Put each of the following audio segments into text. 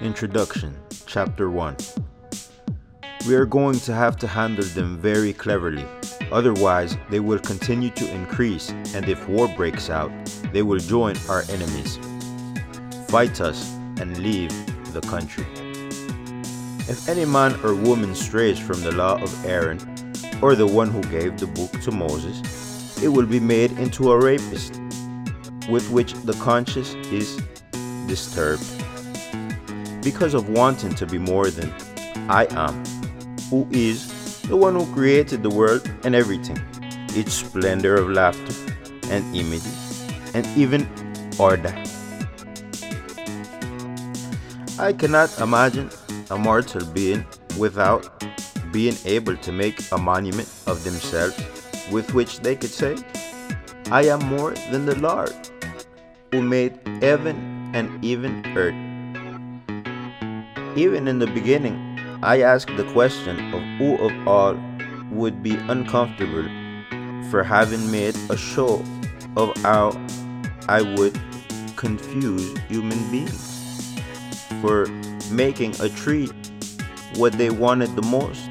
Introduction, Chapter 1 We are going to have to handle them very cleverly, otherwise, they will continue to increase, and if war breaks out, they will join our enemies, fight us, and leave the country. If any man or woman strays from the law of Aaron, or the one who gave the book to Moses, it will be made into a rapist, with which the conscience is disturbed because of wanting to be more than I am, who is the one who created the world and everything, its splendor of laughter and images, and even order. I cannot imagine a mortal being without being able to make a monument of themselves with which they could say, I am more than the Lord who made heaven and even earth. Even in the beginning, I asked the question of who of all would be uncomfortable for having made a show of how I would confuse human beings, for making a tree what they wanted the most.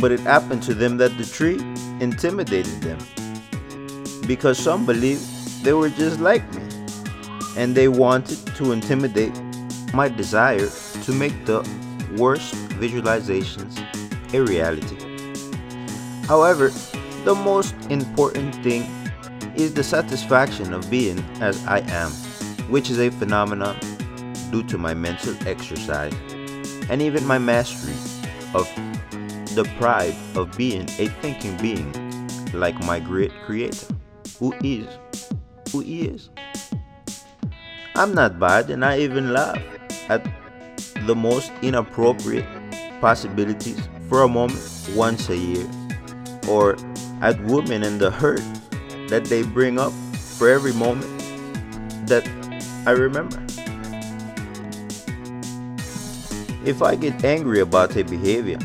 But it happened to them that the tree intimidated them because some believed they were just like me and they wanted to intimidate my desire to make the worst visualizations a reality. However, the most important thing is the satisfaction of being as I am, which is a phenomenon due to my mental exercise and even my mastery of the pride of being a thinking being like my great creator, who is who he is. I'm not bad and I even laugh at the most inappropriate possibilities for a moment once a year, or at women and the hurt that they bring up for every moment that I remember. If I get angry about a behavior,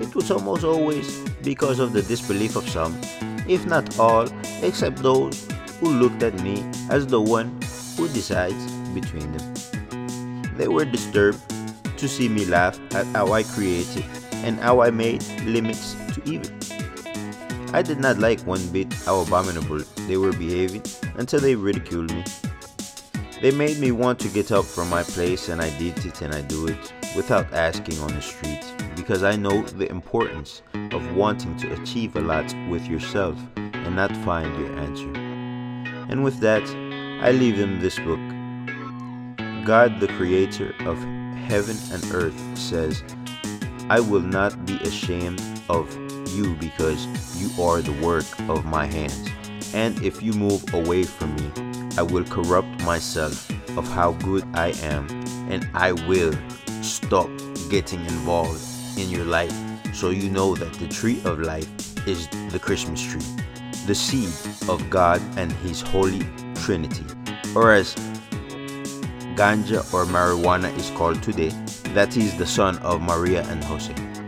it was almost always because of the disbelief of some, if not all, except those who looked at me as the one who decides between them. They were disturbed to see me laugh at how I created and how I made limits to evil. I did not like one bit how abominable they were behaving until they ridiculed me. They made me want to get up from my place, and I did it and I do it without asking on the street because I know the importance of wanting to achieve a lot with yourself and not find your answer. And with that, I leave them this book God, the creator of heaven and earth, says, I will not be ashamed of you because you are the work of my hands. And if you move away from me, I will corrupt myself of how good I am, and I will stop getting involved in your life so you know that the tree of life is the Christmas tree, the seed of God and His Holy Trinity. Or as ganja or marijuana is called today, that is the son of Maria and Jose.